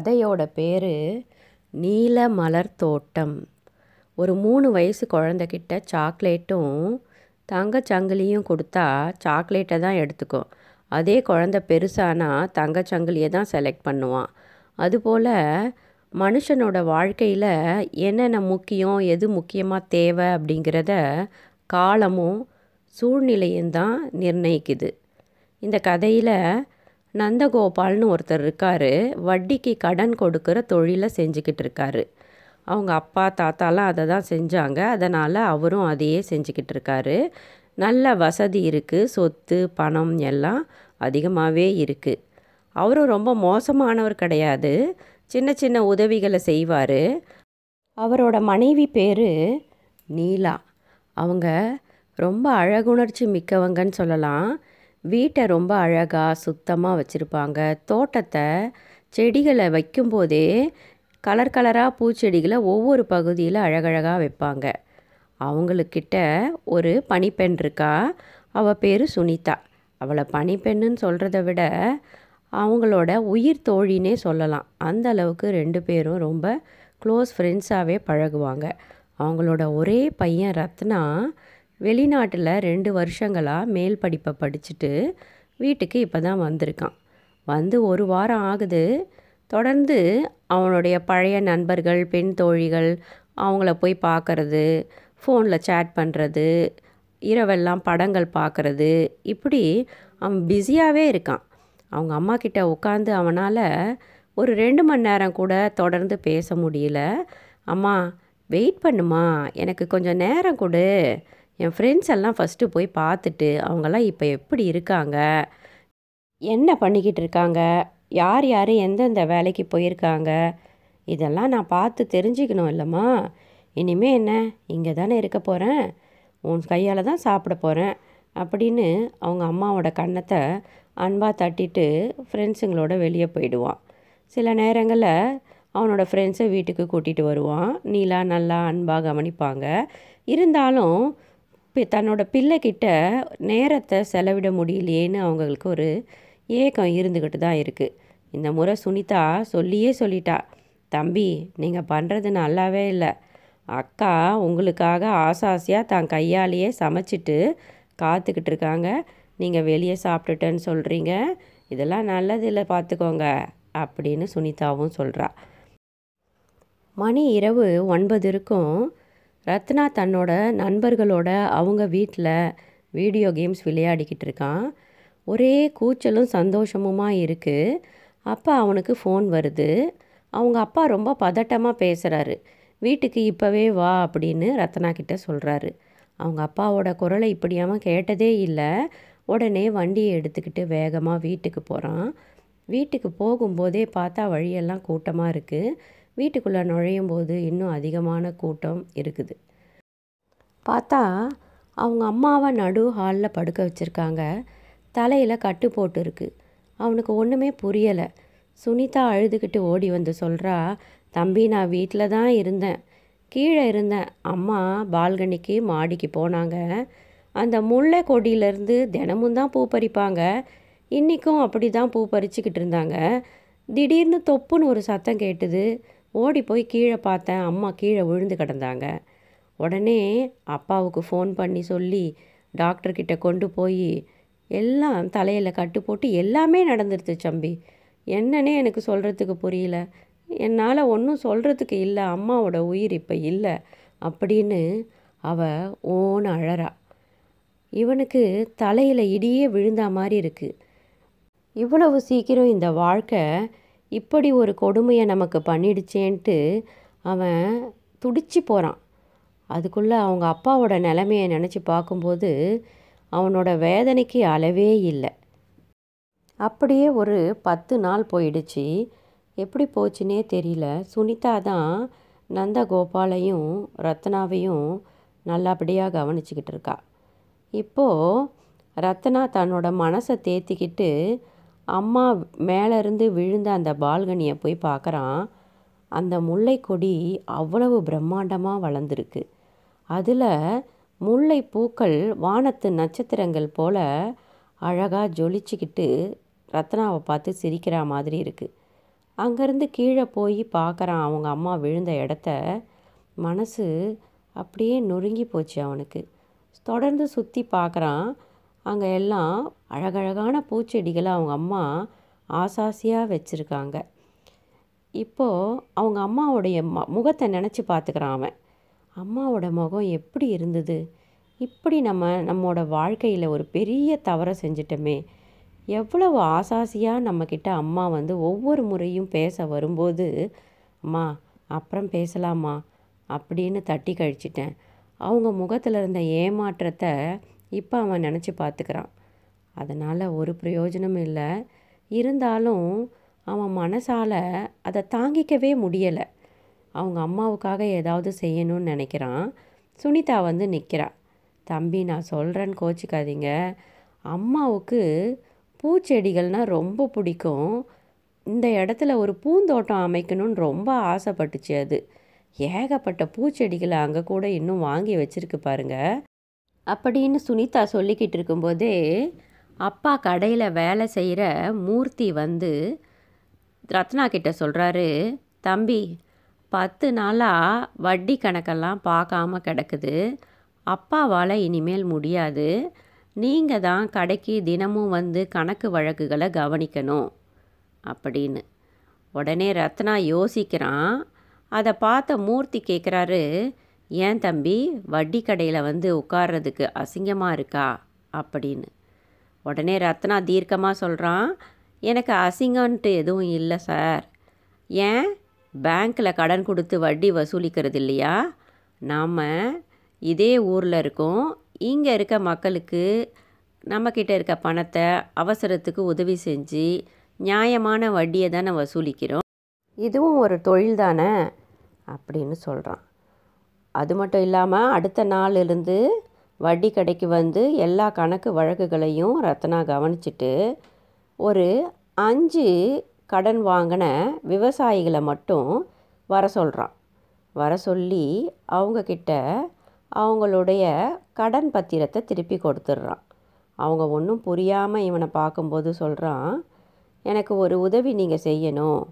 கதையோட பேர் நீல மலர் தோட்டம். ஒரு மூணு வயசு குழந்தைக்கிட்ட சாக்லேட்டும் தங்கச்சங்கிலியும் கொடுத்தா சாக்லேட்டை தான் எடுத்துக்கும் அதே குழந்த பெருசானா தங்கச்சங்கிலியை தான் செலக்ட் பண்ணுவான். அதுபோல் மனுஷனோட வாழ்க்கையில் என்னென்ன முக்கியம் எது முக்கியமாக தேவை அப்படிங்கிறத காலமும் சூழ்நிலையும் தான் நிர்ணயிக்குது. இந்த கதையில் நந்தகோபால்னு ஒருத்தர் இருக்கார். வட்டிக்கு கடன் கொடுக்குற தொழிலை செஞ்சுக்கிட்டு இருக்காரு. அவங்க அப்பா தாத்தாலாம் அதை தான் செஞ்சாங்க. அதனால் அவரும் அதையே செஞ்சுக்கிட்டு இருக்காரு. நல்ல வசதி இருக்குது சொத்து பணம் எல்லாம் அதிகமாகவே இருக்குது அவரும் ரொம்ப மோசமானவர் கிடையாது. சின்ன சின்ன உதவிகளை செய்வார். அவரோட மனைவி பேர் நீலா. அவங்க ரொம்ப அழகுணர்ச்சி மிக்கவங்கன்னு சொல்லலாம். வீட்டை ரொம்ப அழகாக சுத்தமாக வச்சுருப்பாங்க. தோட்டத்தை செடிகளை வைக்கும்போதே கலர் கலராக பூச்செடிகளை ஒவ்வொரு பகுதியில் அழகழகாக வைப்பாங்க. அவங்களுக்கிட்ட ஒரு பனிப்பெண் இருக்கா? அவள் பேர் சுனிதா. அவளை பனிப்பெண்ணுன்னு சொல்கிறத விட அவங்களோட உயிர் தோழினே சொல்லலாம். அந்த அளவுக்கு ரெண்டு பேரும் ரொம்ப க்ளோஸ் ஃப்ரெண்ட்ஸாகவே பழகுவாங்க. அவங்களோட ஒரே பையன் ரத்னா வெளிநாட்டில் ரெண்டு வருஷங்களாக மேல் படிப்பை படிச்சுட்டு வீட்டுக்கு இப்போ தான் வந்திருக்கான். வந்து ஒரு வாரம் ஆகுது. தொடர்ந்து அவனுடைய பழைய நண்பர்கள் பெண் தோழிகள் அவங்கள போய் பார்க்கறது ஃபோனில் சேட் பண்ணுறது இரவெல்லாம் படங்கள் பார்க்குறது இப்படி அவன் பிஸியாகவே இருக்கான். அவங்க அம்மா கிட்ட உட்காந்து அவனால் ஒரு ரெண்டு மணி நேரம் கூட தொடர்ந்து பேச முடியல. அம்மா வெயிட் பண்ணுமா? எனக்கு கொஞ்சம் நேரம் கொடு. என் ஃப்ரெண்ட்ஸ் எல்லாம் ஃபஸ்ட்டு போய் பார்த்துட்டு அவங்கெல்லாம் இப்போ எப்படி இருக்காங்க? என்ன பண்ணிக்கிட்டு இருக்காங்க? யார் யார் எந்தெந்த வேலைக்கு போயிருக்காங்க? இதெல்லாம் நான் பார்த்து தெரிஞ்சுக்கணும் இல்லைம்மா. இனிமே என்ன? இங்கே தானே இருக்க போகிறேன் உன் கையால் தான் சாப்பிட போகிறேன் அப்படின்னு அவங்க அம்மாவோட கன்னத்தை அன்பாக தட்டிட்டு ஃப்ரெண்ட்ஸுங்களோட வெளியே போயிடுவான். சில நேரங்களில் அவனோட ஃப்ரெண்ட்ஸை வீட்டுக்கு கூட்டிகிட்டு வருவான். நீலா நல்லா அன்பாக கவனிப்பாங்க. இருந்தாலும் தன்னோட பிள்ளைக்கிட்ட நேரத்தை செலவிட முடியலையேன்னு அவங்களுக்கு ஒரு ஏக்கம் இருந்துக்கிட்டு தான் இருக்குது இந்த முறை சுனிதா சொல்லியே சொல்லிட்டா தம்பி நீங்கள் பண்ணுறது நல்லாவே இல்லை. அக்கா உங்களுக்காக ஆசாசியாக தான் கையாலேயே சமைச்சிட்டு காத்துக்கிட்டு இருக்காங்க. நீங்கள் வெளியே சாப்பிட்டுட்டேன்னு சொல்கிறீங்க இதெல்லாம் நல்லது இல்லை பார்த்துக்கோங்க அப்படின்னு சுனிதாவும் சொல்கிறா மணி இரவு ஒன்பது இருக்கும் ரத்னா தன்னோட நண்பர்களோட அவங்க வீட்டில் வீடியோ கேம்ஸ் விளையாடிக்கிட்டு இருக்கான். ஒரே கூச்சலும் சந்தோஷமுமாக இருக்குது அப்பா அவனுக்கு ஃபோன் வருது. அவங்க அப்பா ரொம்ப பதட்டமாக பேசுகிறாரு வீட்டுக்கு இப்போவே வா அப்படின்னு ரத்னா கிட்ட சொல்கிறாரு அவங்க அப்பாவோட குரலை இப்படியாமல் கேட்டதே இல்லை. உடனே வண்டியை எடுத்துக்கிட்டு வேகமாக வீட்டுக்கு போகிறான் வீட்டுக்கு போகும்போதே பார்த்தா வழியெல்லாம் கூட்டமாக இருக்குது வீட்டுக்குள்ளே நுழையும் போது இன்னும் அதிகமான கூட்டம் இருக்குது. பார்த்தா அவங்க அம்மாவை நடு ஹாலில் படுக்க வச்சுருக்காங்க. தலையில் கட்டு போட்டுருக்கு. அவனுக்கு ஒன்றுமே புரியலை. சுனிதா அழுதுகிட்டு ஓடி வந்து சொல்கிறா தம்பி நான் வீட்டில் தான் இருந்தேன். கீழே இருந்தேன் அம்மா பால்கனிக்கு மாடிக்கு போனாங்க. அந்த முல்லை கொடியிலேருந்து தினமும் தான் பூ பறிப்பாங்க. இன்றைக்கும் அப்படி தான் பூ பறிச்சுக்கிட்டு இருந்தாங்க. திடீர்னு தொப்புன்னு ஒரு சத்தம் கேட்டுது. ஓடி போய் கீழே பார்த்தேன். அம்மா கீழே விழுந்து கிடந்தாங்க. உடனே அப்பாவுக்கு ஃபோன் பண்ணி சொல்லி டாக்டர்கிட்ட கொண்டு போய் எல்லாம் தலையில் கட்டு போட்டு எல்லாமே நடந்துருச்சு தம்பி என்னன்னே எனக்கு சொல்கிறதுக்கு புரியல. என்னால் ஒன்றும் சொல்கிறதுக்கு இல்லை. அம்மாவோட உயிர் இப்போ இல்லை அப்படின்னு அவ ஓன்னு அழறா. இவனுக்கு தலையில் இடியே விழுந்தா மாதிரி இருக்குது இவ்வளவு சீக்கிரம் இந்த வாழ்க்கை இப்படி ஒரு கொடுமையை நமக்கு பண்ணிடுச்சேன்ட்டு அவன் துடிச்சு போகிறான் அதுக்குள்ளே அவங்க அப்பாவோட நிலமையை நினச்சி பார்க்கும்போது அவனோட வேதனைக்கு அளவே இல்லை. அப்படியே ஒரு பத்து நாள் போயிடுச்சு. எப்படி போச்சுன்னே தெரியல. சுனிதா தான் நந்தகோபாலையும் ரத்னாவையும் நல்லபடியாக கவனிச்சுக்கிட்டு இருக்கா. இப்போது ரத்னா தன்னோட மனசை தேத்திக்கிட்டு அம்மா மேலேருந்து விழுந்த அந்த பால்கனியை போய் பார்க்குறான். அந்த முல்லை கொடி அவ்வளவு பிரம்மாண்டமாக வளர்ந்துருக்கு. அதில் முல்லை பூக்கள் வானத்து நட்சத்திரங்கள் போல் அழகாக ஜொலிச்சுக்கிட்டு ரத்னாவை பார்த்து சிரிக்கிற மாதிரி இருக்குது அங்கேருந்து கீழே போய் பார்க்குறான் அவங்க அம்மா விழுந்த இடத்த. மனசு அப்படியே நொறுங்கி போச்சு அவனுக்கு. தொடர்ந்து சுற்றி பார்க்குறான். அங்கே எல்லாம் அழகழகான பூச்செடிகளை அவங்க அம்மா ஆசாசியாக வச்சுருக்காங்க. இப்போது அவங்க அம்மாவுடைய ம முகத்தை நினச்சி பார்த்துக்கிறான் அவன். அம்மாவோட முகம் எப்படி இருந்தது? இப்படி நம்ம நம்மளோட வாழ்க்கையில் ஒரு பெரிய தவறை செஞ்சிட்டோமே. எவ்வளவு ஆசாசியாக நம்மக்கிட்ட அம்மா வந்து ஒவ்வொரு முறையும் பேச வரும்போது அம்மா அப்புறம் பேசலாமா? அப்படின்னு தட்டி கழிச்சிட்டேன். அவங்க முகத்தில் இருந்த ஏமாற்றத்தை இப்போ அவன் நினச்சி பார்த்துக்கிறான். அதனால் ஒரு பிரயோஜனமும் இல்லை. இருந்தாலும் அவன் மனசால் அதை தாங்கிக்கவே முடியலை. அவங்க அம்மாவுக்காக ஏதாவது செய்யணும்னு நினைக்கிறான். சுனிதா வந்து நிற்கிறா தம்பி நான் சொல்கிறேன்னு கோச்சிக்காதீங்க. அம்மாவுக்கு பூச்செடிகள்னால் ரொம்ப பிடிக்கும். இந்த இடத்துல ஒரு பூந்தோட்டம் அமைக்கணும்னு ரொம்ப ஆசைப்பட்டுச்சு அது. ஏகப்பட்ட பூச்செடிகளை அங்கே கூட இன்னும் வாங்கி வச்சுருக்கு பாருங்கள் அப்படின்னு சுனிதா சொல்லிக்கிட்டு இருக்கும்போதே அப்பா கடையில் வேலை செய்கிற மூர்த்தி வந்து ரத்னா கிட்ட சொல்கிறாரு தம்பி பத்து நாளாக வட்டி கணக்கெல்லாம் பார்க்காம கிடக்குது. அப்பாவால் இனிமேல் முடியாது. நீங்கள் தான் கடைக்கு தினமும் வந்து கணக்கு வழக்குகளை கவனிக்கணும். அப்படின்னு. உடனே ரத்னா யோசிக்கிறான். அதை பார்த்த மூர்த்தி கேட்குறாரு ஏன் தம்பி வட்டி கடையில் வந்து உட்கார்றதுக்கு அசிங்கமாக இருக்கா? அப்படின்னு. உடனே ரத்னா தீர்க்கமாக சொல்கிறான் எனக்கு அசிங்கன்ட்டு எதுவும் இல்லை சார். ஏன்? பேங்க்கில் கடன் கொடுத்து வட்டி வசூலிக்கிறது இல்லையா? நாம் இதே ஊரில் இருக்கோம் இங்கே இருக்க மக்களுக்கு நம்மக்கிட்ட இருக்க பணத்தை அவசரத்துக்கு உதவி செஞ்சு நியாயமான வட்டியை தானே வசூலிக்கிறோம். இதுவும் ஒரு தொழில் தானே? அப்படின்னு சொல்கிறான் அது மட்டும் இல்லாமல் அடுத்த நாளிலிருந்து வட்டி கடைக்கு வந்து எல்லா கணக்கு வழக்குகளையும் ரத்னா கவனிச்சுட்டு ஒரு அஞ்சு கடன் வாங்கின விவசாயிகளை மட்டும் வர சொல்கிறான் வர சொல்லி அவங்கக்கிட்ட அவங்களுடைய கடன் பத்திரத்தை திருப்பி கொடுத்துட்றான். அவங்க ஒன்றும் புரியாமல் இவனை பார்க்கும்போது சொல்கிறான் எனக்கு ஒரு உதவி நீங்கள் செய்யணும்.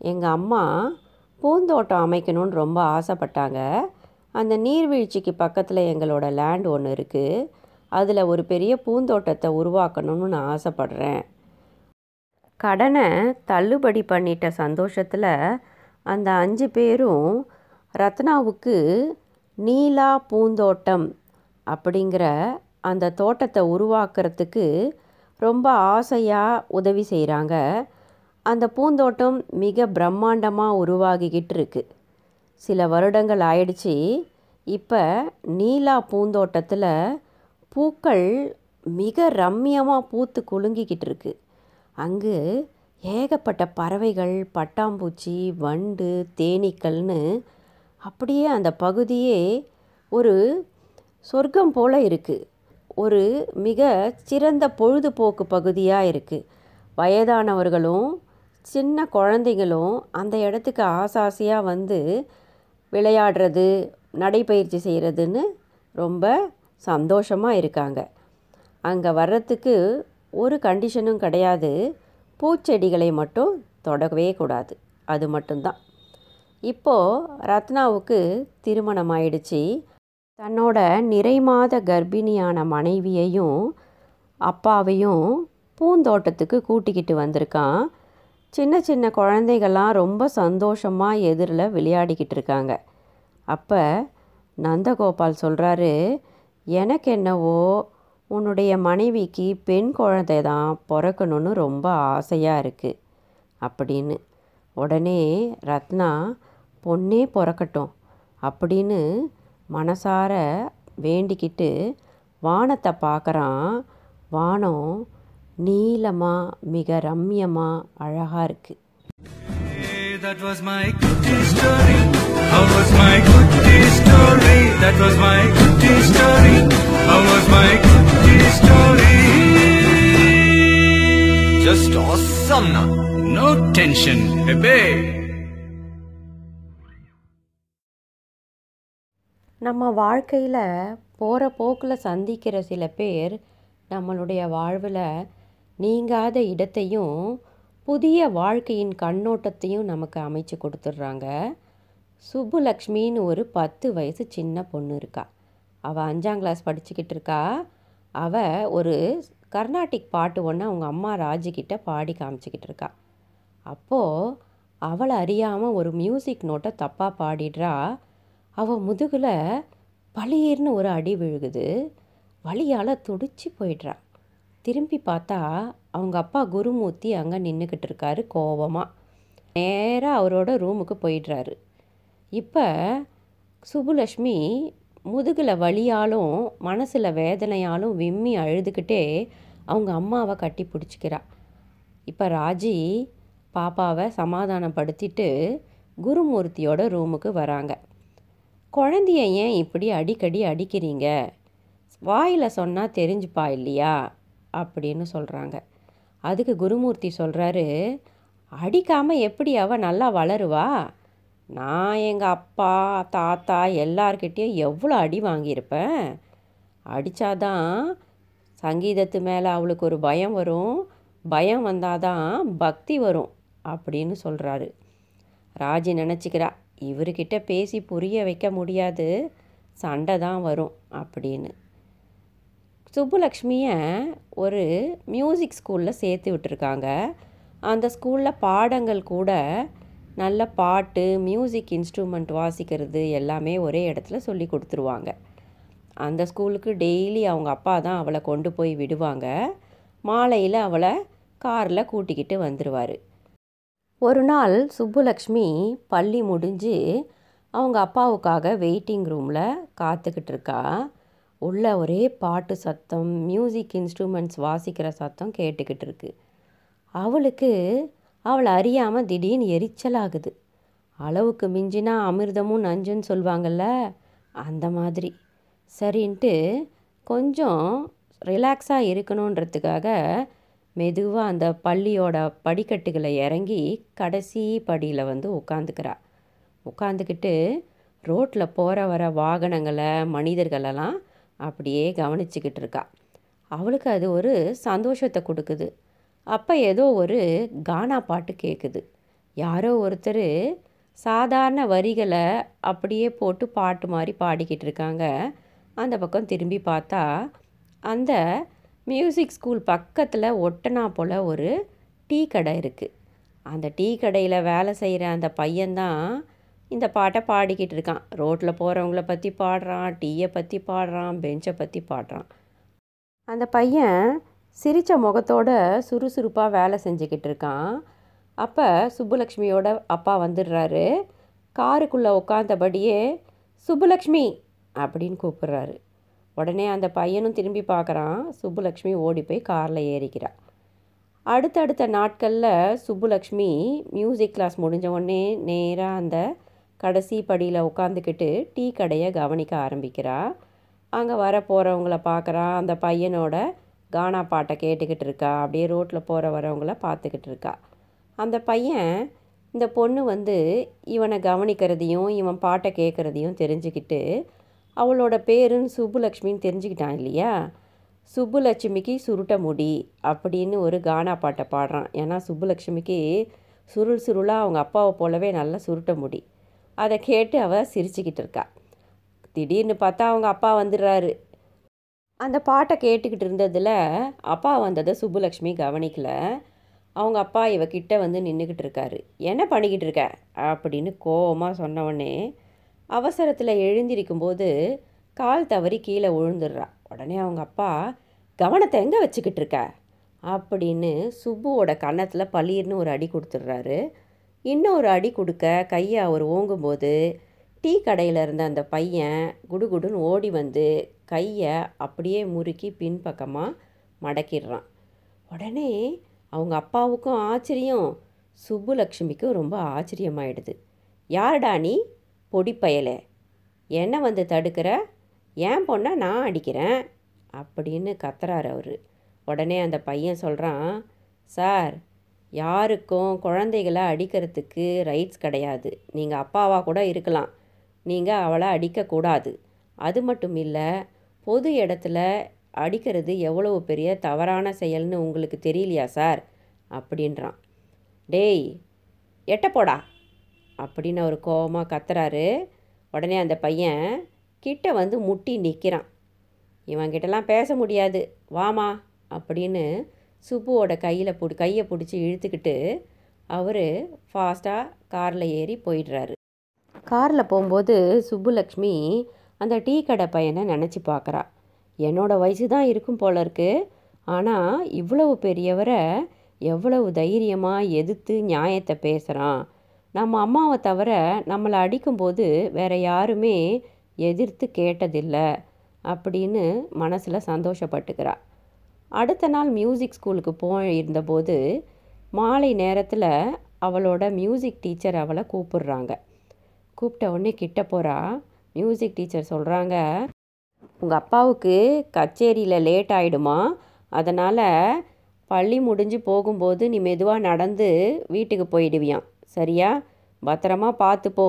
எங்கள் அம்மா பூந்தோட்டம் அமைக்கணும்னு ரொம்ப ஆசைப்பட்டாங்க. அந்த நீர்வீழ்ச்சிக்கு பக்கத்தில் எங்களோட லேண்ட் ஒன்று இருக்குது அதில் ஒரு பெரிய பூந்தோட்டத்தை உருவாக்கணும்னு நான் ஆசைப்பட்றேன். கடனை தள்ளுபடி பண்ணிட்ட சந்தோஷத்தில் அந்த அஞ்சு பேரும் ரத்னாவுக்கு நீலா பூந்தோட்டம் அப்படிங்கிற அந்த தோட்டத்தை உருவாக்குறதுக்கு ரொம்ப ஆசையாக உதவி செய்கிறாங்க அந்த பூந்தோட்டம் மிக பிரம்மாண்டமாக உருவாகிக்கிட்டு இருக்குது சில வருடங்கள் ஆயிடுச்சு. இப்போ நீலா பூந்தோட்டத்தில் பூக்கள் மிக ரம்மியமாக பூத்து குலுங்கிக்கிட்டு இருக்கு. அங்கு ஏகப்பட்ட பறவைகள் பட்டாம்பூச்சி வண்டு தேனீக்கள்னு அப்படியே அந்த பகுதியே ஒரு சொர்க்கம் போல் இருக்குது ஒரு மிக சிறந்த பொழுதுபோக்கு பகுதியாக இருக்குது வயதானவர்களும் சின்ன குழந்தைங்களும் அந்த இடத்துக்கு ஆசாசியாக வந்து விளையாடுறது நடைப்பயிற்சி செய்கிறதுன்னு ரொம்ப சந்தோஷமாக இருக்காங்க. அங்கே வர்றதுக்கு ஒரு கண்டிஷனும் கிடையாது. பூச்செடிகளை மட்டும் தொடவே கூடாது. அது மட்டும்தான். இப்போது ரத்னாவுக்கு திருமணம் ஆயிடுச்சு தன்னோட நிறை மாத கர்ப்பிணியான மனைவியையும் அப்பாவையும் பூந்தோட்டத்துக்கு கூட்டிக்கிட்டு வந்திருக்கான். சின்ன சின்ன குழந்தைகள்லாம் ரொம்ப சந்தோஷமாக எதிரில் விளையாடிக்கிட்டு இருக்காங்க. அப்போ நந்தகோபால் சொல்கிறாரு எனக்கு என்னவோ உன்னுடைய மனைவிக்கு பெண் குழந்தை தான் பிறக்கணும்னு ரொம்ப ஆசையாக இருக்குது அப்படின்னு. உடனே ரத்னா பொண்ணே பிறக்கட்டும் அப்படின்னு மனசார வேண்டிக்கிட்டு வானத்தை பார்க்குறான். வானம் நீளமாக மிக ரம்யமாக அழகாக இருக்குது Hey, that was my goodie story. How was my goodie story? That was my goodie story. How was my goodie story? Just awesome now. No tension, baby. நம்ம வாழ்க்கையில் போகிற போக்கில் சந்திக்கிற சில பேர் நம்மளுடைய வாழ்வில் நீங்காத இடத்தையும் புதிய வாழ்க்கையின் கண்ணோட்டத்தையும் நமக்கு அமைச்சு கொடுத்துட்றாங்க. சுப்புலக்ஷ்மின்னு ஒரு பத்து வயசு சின்ன பொண்ணு இருக்கா. அவள் அஞ்சாம் கிளாஸ் படிச்சுக்கிட்டு இருக்கா. அவள் ஒரு கர்நாடிக் பாட்டு ஒன்று அவங்க அம்மா ராஜிக்கிட்ட பாடி காமிச்சிக்கிட்டு இருக்கா. அப்போது அவளை அறியாமல் ஒரு மியூசிக் நோட்டை தப்பாக பாடிடுறா. அவள் முதுகில் பளியர்னு ஒரு அடி விழுகுது. வழியால் துடிச்சு போயிடுறா. திரும்பி பார்த்தா அவங்க அப்பா குருமூர்த்தி அங்கே நின்றுக்கிட்டு இருக்காரு கோபமாக நேராக அவரோட ரூமுக்கு போயிடுறாரு. இப்போ சுபுலக்ஷ்மி முதுகில் வலியாலும் மனசில் வேதனையாலும் விம்மி அழுதுகிட்டே அவங்க அம்மாவை கட்டி பிடிச்சிக்கிறா. இப்போ ராஜி பாப்பாவை சமாதானப்படுத்திட்டு குருமூர்த்தியோட ரூமுக்கு வராங்க. குழந்தைய ஏன் இப்படி அடிக்கடி அடிக்கிறீங்க? வாயில் சொன்னால் தெரிஞ்சுப்பா இல்லையா? அப்படின்னு சொல்கிறாங்க அதுக்கு குருமூர்த்தி சொல்கிறாரு அடிக்காமல் எப்படி அவள் நல்லா வளருவா? நான் எங்கள் அப்பா தாத்தா எல்லார்கிட்டேயும் எவ்வளோ அடி வாங்கியிருப்பேன்? அடித்தாதான் சங்கீதத்து மேலே அவளுக்கு ஒரு பயம் வரும். பயம் வந்தாதான் பக்தி வரும் அப்படின்னு சொல்கிறாரு ராஜி நினச்சிக்கிறா இவர்கிட்ட பேசி புரிய வைக்க முடியாது. சண்டை தான் வரும் அப்படின்னு. சுப்புலக்ஷ்மியை ஒரு மியூசிக் ஸ்கூலில் சேர்த்து விட்டுருக்காங்க. அந்த ஸ்கூலில் பாடங்கள் கூட நல்ல பாட்டு மியூசிக் இன்ஸ்ட்ருமெண்ட் வாசிக்கிறது எல்லாமே ஒரே இடத்துல சொல்லி கொடுத்துருவாங்க. அந்த ஸ்கூலுக்கு டெய்லி அவங்க அப்பா தான் அவளை கொண்டு போய் விடுவாங்க. மாலையில் அவளை காரில் கூட்டிக்கிட்டு வந்துடுவார் ஒரு நாள் சுப்புலக்ஷ்மி பள்ளி முடிஞ்சு அவங்க அப்பாவுக்காக வெயிட்டிங் ரூமில் காத்துக்கிட்டு இருக்கா. உள்ள ஒரே பாட்டு சத்தம் மியூசிக் இன்ஸ்ட்ருமெண்ட்ஸ் வாசிக்கிற சத்தம் கேட்டுக்கிட்டு இருக்கு. அவளுக்கு அவளை அறியாமல் திடீர்னு எரிச்சலாகுது அளவுக்கு மிஞ்சினா அமிர்தமும் நஞ்சுன்னு சொல்லுவாங்கள்ல அந்த மாதிரி. சரின்ட்டு கொஞ்சம் ரிலாக்ஸாக இருக்கணுன்றதுக்காக மெதுவாக அந்த பள்ளியோட படிக்கட்டுகளை இறங்கி கடைசி படியில் வந்து உட்காந்துக்கிறா உட்காந்துக்கிட்டு ரோட்டில் போகிற வர வாகனங்களை மனிதர்களெல்லாம் அப்படியே கவனிச்சுக்கிட்டு இருக்கா அவளுக்கு அது ஒரு சந்தோஷத்தை கொடுக்குது. அப்போ ஏதோ ஒரு கானா பாட்டு கேட்குது யாரோ ஒருத்தர் சாதாரண வரிகளை அப்படியே போட்டு பாட்டு மாதிரி பாடிக்கிட்டு இருக்காங்க அந்த பக்கம் திரும்பி பார்த்தா அந்த மியூசிக் ஸ்கூல் பக்கத்தில் ஒட்டனா போல் ஒரு டீ கடை இருக்குது அந்த டீ கடையில் வேலை செய்கிற அந்த பையன்தான் இந்த பாட்டை பாடிக்கிட்டு இருக்கான். ரோட்டில் போகிறவங்கள பற்றி பாடுறான் டீயை பற்றி பாடுறான் பெஞ்சை பற்றி பாடுறான். அந்த பையன் சிரித்த முகத்தோட சுறுசுறுப்பாக வேலை செஞ்சுக்கிட்டு இருக்கான். அப்போ சுப்புலக்ஷ்மியோட அப்பா வந்துடுறாரு. காருக்குள்ளே உட்காந்தபடியே சுப்புலக்ஷ்மி அப்படின்னு கூப்பிட்றாரு. உடனே அந்த பையனும் திரும்பி பார்க்குறான். சுப்புலக்ஷ்மி ஓடி போய் காரில் ஏறிக்கிறான் அடுத்தடுத்த நாட்களில் சுப்புலக்ஷ்மி மியூசிக் கிளாஸ் முடிஞ்ச உடனே நேராக அந்த கடைசி படியில் உட்காந்துக்கிட்டு டீ கடையை கவனிக்க ஆரம்பிக்கிறா. அங்கே வர போகிறவங்கள பார்க்குறா அந்த பையனோட கானா பாட்டை கேட்டுக்கிட்டு இருக்கா. அப்படியே ரோட்டில் போகிற வரவங்கள பார்த்துக்கிட்டு இருக்கா. அந்த பையன் இந்த பொண்ணு வந்து இவனை கவனிக்கிறதையும் இவன் பாட்டை கேட்குறதையும் தெரிஞ்சுக்கிட்டு அவளோட பேருன்னு சுப்புலக்ஷ்மின்னு தெரிஞ்சுக்கிட்டான் இல்லையா? சுப்புலட்சுமிக்கு சுருட்ட முடி அப்படின்னு ஒரு கானா பாட்டை பாடுறான். ஏன்னா சுப்புலட்சுமிக்கு சுருள் சுருளாக அவங்க அப்பாவை போலவே நல்லா சுருட்ட முடி. அதை கேட்டு அவள் சிரிச்சுக்கிட்டு இருக்கா. திடீர்னு பார்த்தா அவங்க அப்பா வந்துடுறாரு. அந்த பாட்டை கேட்டுக்கிட்டு இருந்ததில் அப்பா வந்ததை சுப்புலக்ஷ்மி கவனிக்கல. அவங்க அப்பா இவக்கிட்ட வந்து நின்றுக்கிட்டு இருக்காரு. என்ன பண்ணிக்கிட்டு இருக்க? அப்படின்னு கோபமாக சொன்னவொடனே அவசரத்தில் எழுந்திருக்கும்போது கால் தவறி கீழே விழுந்துடுறா. உடனே அவங்க அப்பா கவனத்தை எங்கே வச்சுக்கிட்டு இருக்க? அப்படின்னு சுப்புவோட கன்னத்தில் பளீர்னு ஒரு அடி கொடுத்துட்றாரு. இன்னொரு அடி கொடுக்க கையை அவர் ஓங்கும்போது டீ கடையில் இருந்த அந்த பையன் குடுகுடுன்னு ஓடி வந்து கையை அப்படியே முறுக்கி பின்பக்கமாக மடக்கிடுறான். உடனே அவங்க அப்பாவுக்கும் ஆச்சரியம். சுப்புலக்ஷ்மிக்கும் ரொம்ப ஆச்சரியமாயிடுது. யாருடா நீ? பொடிப்பயலே என்ன வந்து தடுக்கிற? ஏன் பொண்ணை நான் அடிக்கிறேன்? அப்படின்னு கத்துறாரு அவர். உடனே அந்த பையன் சொல்கிறான் சார் யாருக்கும் குழந்தைகளை அடிக்கிறதுக்கு ரைட்ஸ் கிடையாது. நீங்கள் அப்பாவாக கூட இருக்கலாம். நீங்கள் அவளை அடிக்கக்கூடாது. அது மட்டும் இல்லை பொது இடத்துல அடிக்கிறது எவ்வளவு பெரிய தவறான செயல்னு உங்களுக்கு தெரியலையா சார் அப்படின்றான். டேய் எட்ட போடா அப்படின்னு அவர் கோவமாக கத்துறாரு. உடனே அந்த பையன் கிட்ட வந்து முட்டி நிற்கிறான் இவன்கிட்டலாம் பேச முடியாது. வாமா அப்படின்னு சுப்புவோட கையில் பிடி கையை பிடிச்சி இழுத்துக்கிட்டு அவர் ஃபாஸ்ட்டாக காரில் ஏறி போயிடுறாரு. காரில் போகும்போது சுப்புலக்ஷ்மி அந்த டீ கடை பையனை நினச்சி பார்க்குறா என்னோடய வயசு தான் இருக்கும் போல இருக்கு. ஆனால் இவ்வளவு பெரியவரை எவ்வளவு தைரியமாக எதிர்த்து நியாயத்தை பேசுகிறான் நம்ம அம்மாவை தவிர நம்மளை அடிக்கும்போது வேற யாருமே எதிர்த்து கேட்டதில்லை அப்படின்னு மனசில் சந்தோஷப்பட்டுக்கிறாள் அடுத்த நாள் மியூசிக் ஸ்கூலுக்கு போயிருந்தபோது மாலை நேரத்தில் அவளோட மியூசிக் டீச்சர் அவளை கூப்பிடுறாங்க. கூப்பிட்ட உடனே கிட்ட போகிறா மியூசிக் டீச்சர் சொல்கிறாங்க உங்கள் அப்பாவுக்கு கச்சேரியில் லேட் ஆகிடுமா அதனால் பள்ளி முடிஞ்சு போகும்போது நீ மெதுவாக நடந்து வீட்டுக்கு போயிடுவியாம். சரியா? பத்திரமா பார்த்துப்போ.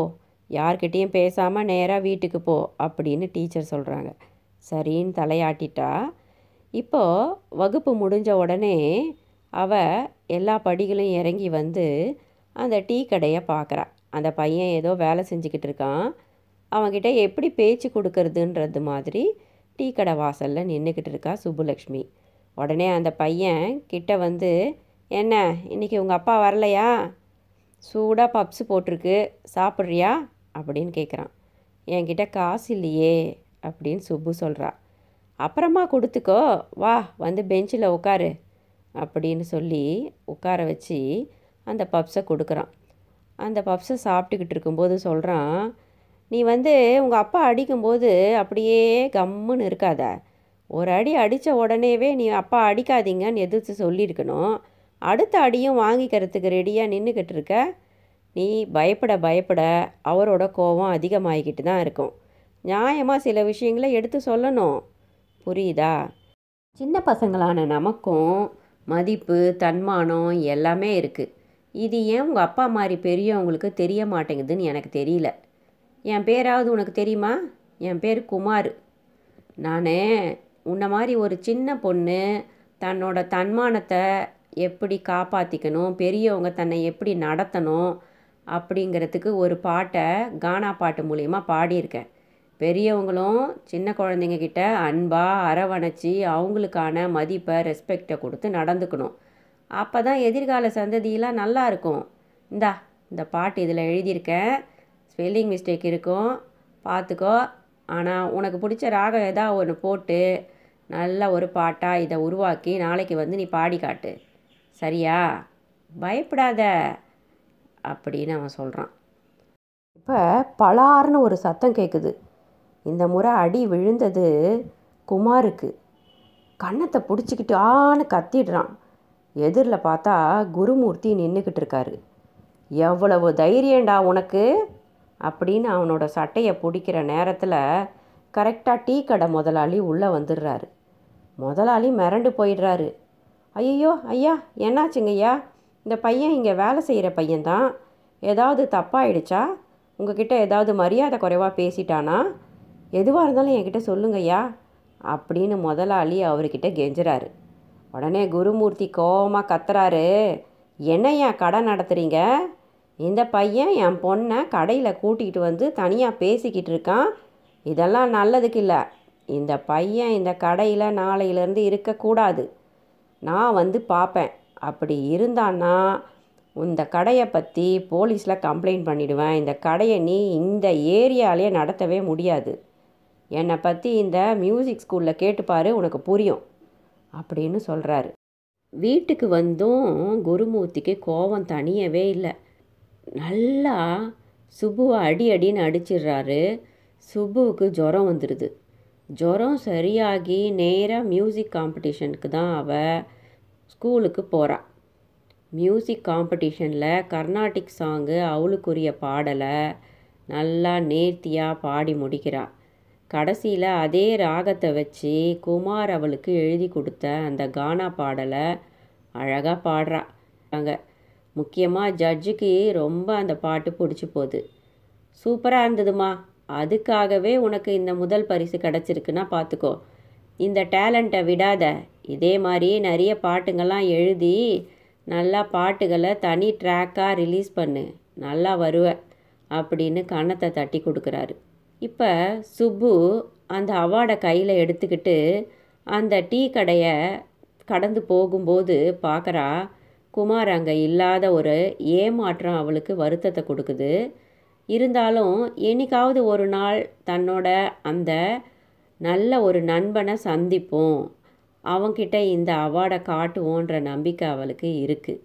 யார்கிட்டேயும் பேசாமல் நேராக வீட்டுக்கு போ அப்படின்னு டீச்சர் சொல்கிறாங்க சரின்னு தலையாட்டிட்டா. இப்போது வகுப்பு முடிஞ்ச உடனே அவ எல்லா படிகளையும் இறங்கி வந்து அந்த டீ கடையை பார்க்குறா. அந்த பையன் ஏதோ வேலை செஞ்சுக்கிட்டு இருக்கான். அவன்கிட்ட எப்படி பேச்சு கொடுக்கறதுன்றது மாதிரி டீ கடை வாசலில் நின்றுக்கிட்டு இருக்கா சுப்புலக்ஷ்மி. உடனே அந்த பையன் கிட்ட வந்து என்ன இன்னைக்கு உங்கள் அப்பா வரலையா? சூடாக பப்ஸு போட்டிருக்கு. சாப்பிட்றியா? அப்படின்னு கேட்குறான் என்கிட்ட காசு இல்லையே அப்படின்னு சுப்பு சொல்கிறா அப்புறமா கொடுத்துக்கோ. வா வந்து பெஞ்சில் உட்காரு அப்படின்னு சொல்லி உட்கார வச்சு அந்த பப்ஸை கொடுக்குறான். அந்த பப்ஸை சாப்பிட்டுக்கிட்டு இருக்கும்போது சொல்கிறான் நீ வந்து உங்கள் அப்பா அடிக்கும்போது அப்படியே கம்முன்னு இருக்காத. ஒரு அடி அடித்த உடனேவே நீ அப்பா அடிக்காதீங்கன்னு எதிர்த்து சொல்லியிருக்கணும். அடுத்த அடியும் வாங்கிக்கிறதுக்கு ரெடியாக நின்றுக்கிட்டு இருக்க. நீ பயப்பட பயப்பட அவரோட கோபம் அதிகமாகிக்கிட்டு தான் இருக்கும். நியாயமாக சில விஷயங்களை எடுத்து சொல்லணும். புரியுதா? சின்ன பசங்களான நமக்கும் மதிப்பு தன்மானம் எல்லாமே இருக்குது இது ஏன் உங்கள் அப்பா மாதிரி பெரியவங்களுக்கு தெரிய மாட்டேங்குதுன்னு எனக்கு தெரியல. என் பேராவது உனக்கு தெரியுமா? என் பேர் குமார். நான் உன்னை மாதிரி ஒரு சின்ன பொண்ணு தன்னோட தன்மானத்தை எப்படி காப்பாற்றிக்கணும் பெரியவங்க தன்னை எப்படி நடத்தணும் அப்படிங்கிறதுக்கு ஒரு பாட்டை கானா பாட்டு மூலயமா பாடியிருக்கேன். பெரியவங்களும் சின்ன குழந்தைங்கக்கிட்ட அன்பாக அரவணைச்சி அவங்களுக்கான மதிப்பை ரெஸ்பெக்டை கொடுத்து நடந்துக்கணும். அப்போ தான் எதிர்கால சந்ததியெலாம் நல்லா இருக்கும். இந்தா இந்த பாட்டு இதில் எழுதியிருக்கேன். ஸ்பெல்லிங் மிஸ்டேக் இருக்கும். பார்த்துக்கோ ஆனால் உனக்கு பிடிச்ச ராகம் ஏதா ஒன்று போட்டு நல்ல ஒரு பாட்டாக இதை உருவாக்கி நாளைக்கு வந்து நீ பாடி காட்டு. சரியா? பயப்படாத. அப்படின்னு அவன் சொல்கிறான் இப்போ பலார்னு ஒரு சத்தம் கேட்குது இந்த முறை அடி விழுந்தது குமாருக்கு. கன்னத்தை பிடிச்சிக்கிட்டு ஆன்னு கத்திடுறான். எதிரில் பார்த்தா குருமூர்த்தி நின்றுக்கிட்டு இருக்காரு. எவ்வளவு தைரியண்டா உனக்கு அப்படின்னு அவனோட சட்டையை பிடிக்கிற நேரத்தில் கரெக்டாக டீ கடை முதலாளி உள்ளே வந்துடுறாரு. முதலாளி மிரண்டு போயிடுறாரு. ஐயோ ஐயா என்னாச்சுங்க ஐயா? இந்த பையன் இங்கே வேலை செய்கிற பையன்தான். ஏதாவது தப்பாயிடுச்சா? உங்ககிட்ட ஏதாவது மரியாதை குறைவாக பேசிட்டானா? எதுவாக இருந்தாலும் என்கிட்ட சொல்லுங்கய்யா அப்படின்னு முதலாளி அவர்கிட்ட கெஞ்சுறாரு. உடனே குருமூர்த்தி கோபமாக கத்துறாரு என்னய்யா கடை நடத்துகிறீங்க இந்த பையன் என் பொண்ணை கடையில் கூட்டிகிட்டு வந்து தனியாக பேசிக்கிட்டு இருக்கான். இதெல்லாம் நல்லதுக்கு இல்லை. இந்த பையன் இந்த கடையில் நாளையிலேருந்து இருக்கக்கூடாது நான் வந்து பார்ப்பேன் அப்படி இருந்தான்னா இந்த கடையை பற்றி போலீஸில் கம்ப்ளைண்ட் பண்ணிவிடுவேன் இந்த கடையை நீ இந்த ஏரியாலே நடத்தவே முடியாது. என்னை பற்றி இந்த மியூசிக் ஸ்கூலில் கேட்டுப்பார் உனக்கு புரியும் அப்படின்னு சொல்கிறாரு வீட்டுக்கு வந்தும் குருமூர்த்திக்கு கோபம் தனியவே இல்லை. நல்லா சுபுவை அடி அடின்னு அடிச்சிடுறாரு. சுபுவுக்கு ஜுரம் வந்துடுது ஜுரம் சரியாகி நேராக மியூசிக் காம்படிஷனுக்கு தான் அவள் ஸ்கூலுக்கு போகிறாள் மியூசிக் காம்படிஷனில் கர்நாடிக் சாங்கு அவளுக்குரிய பாடலை நல்லா நேர்த்தியாக பாடி முடிக்கிறாள் கடைசியில் அதே ராகத்தை வச்சு குமார் அவளுக்கு எழுதி கொடுத்த அந்த கானா பாடலை அழகாக பாடுறா அங்கே முக்கியமாக ஜட்ஜுக்கு ரொம்ப அந்த பாட்டு பிடிச்சி போகுது. சூப்பராக இருந்ததுமா. அதுக்காகவே உனக்கு இந்த முதல் பரிசு கிடச்சிருக்குன்னா பார்த்துக்கோ இந்த டேலண்ட்டை விடாத. இதே மாதிரி நிறைய பாட்டுங்கள்லாம் எழுதி நல்லா பாட்டுகளை தனி ட்ராக்காக ரிலீஸ் பண்ணு. நல்லா வருவ. அப்படின்னு கன்னத்தை தட்டி கொடுக்குறாரு. இப்போ சுப்பு அந்த அவார்டை கையில் எடுத்துக்கிட்டு அந்த டீ கடையை கடந்து போகும்போது பார்க்குறா குமார் அங்கே இல்லாத ஒரு ஏமாற்றம் அவளுக்கு வருத்தத்தை கொடுக்குது. இருந்தாலும் என்னைக்காவது ஒரு நாள் தன்னோட அந்த நல்ல ஒரு நண்பனை சந்திப்போம். அவங்கிட்ட இந்த அவார்டை காட்டுவோன்ற நம்பிக்கை அவளுக்கு இருக்குது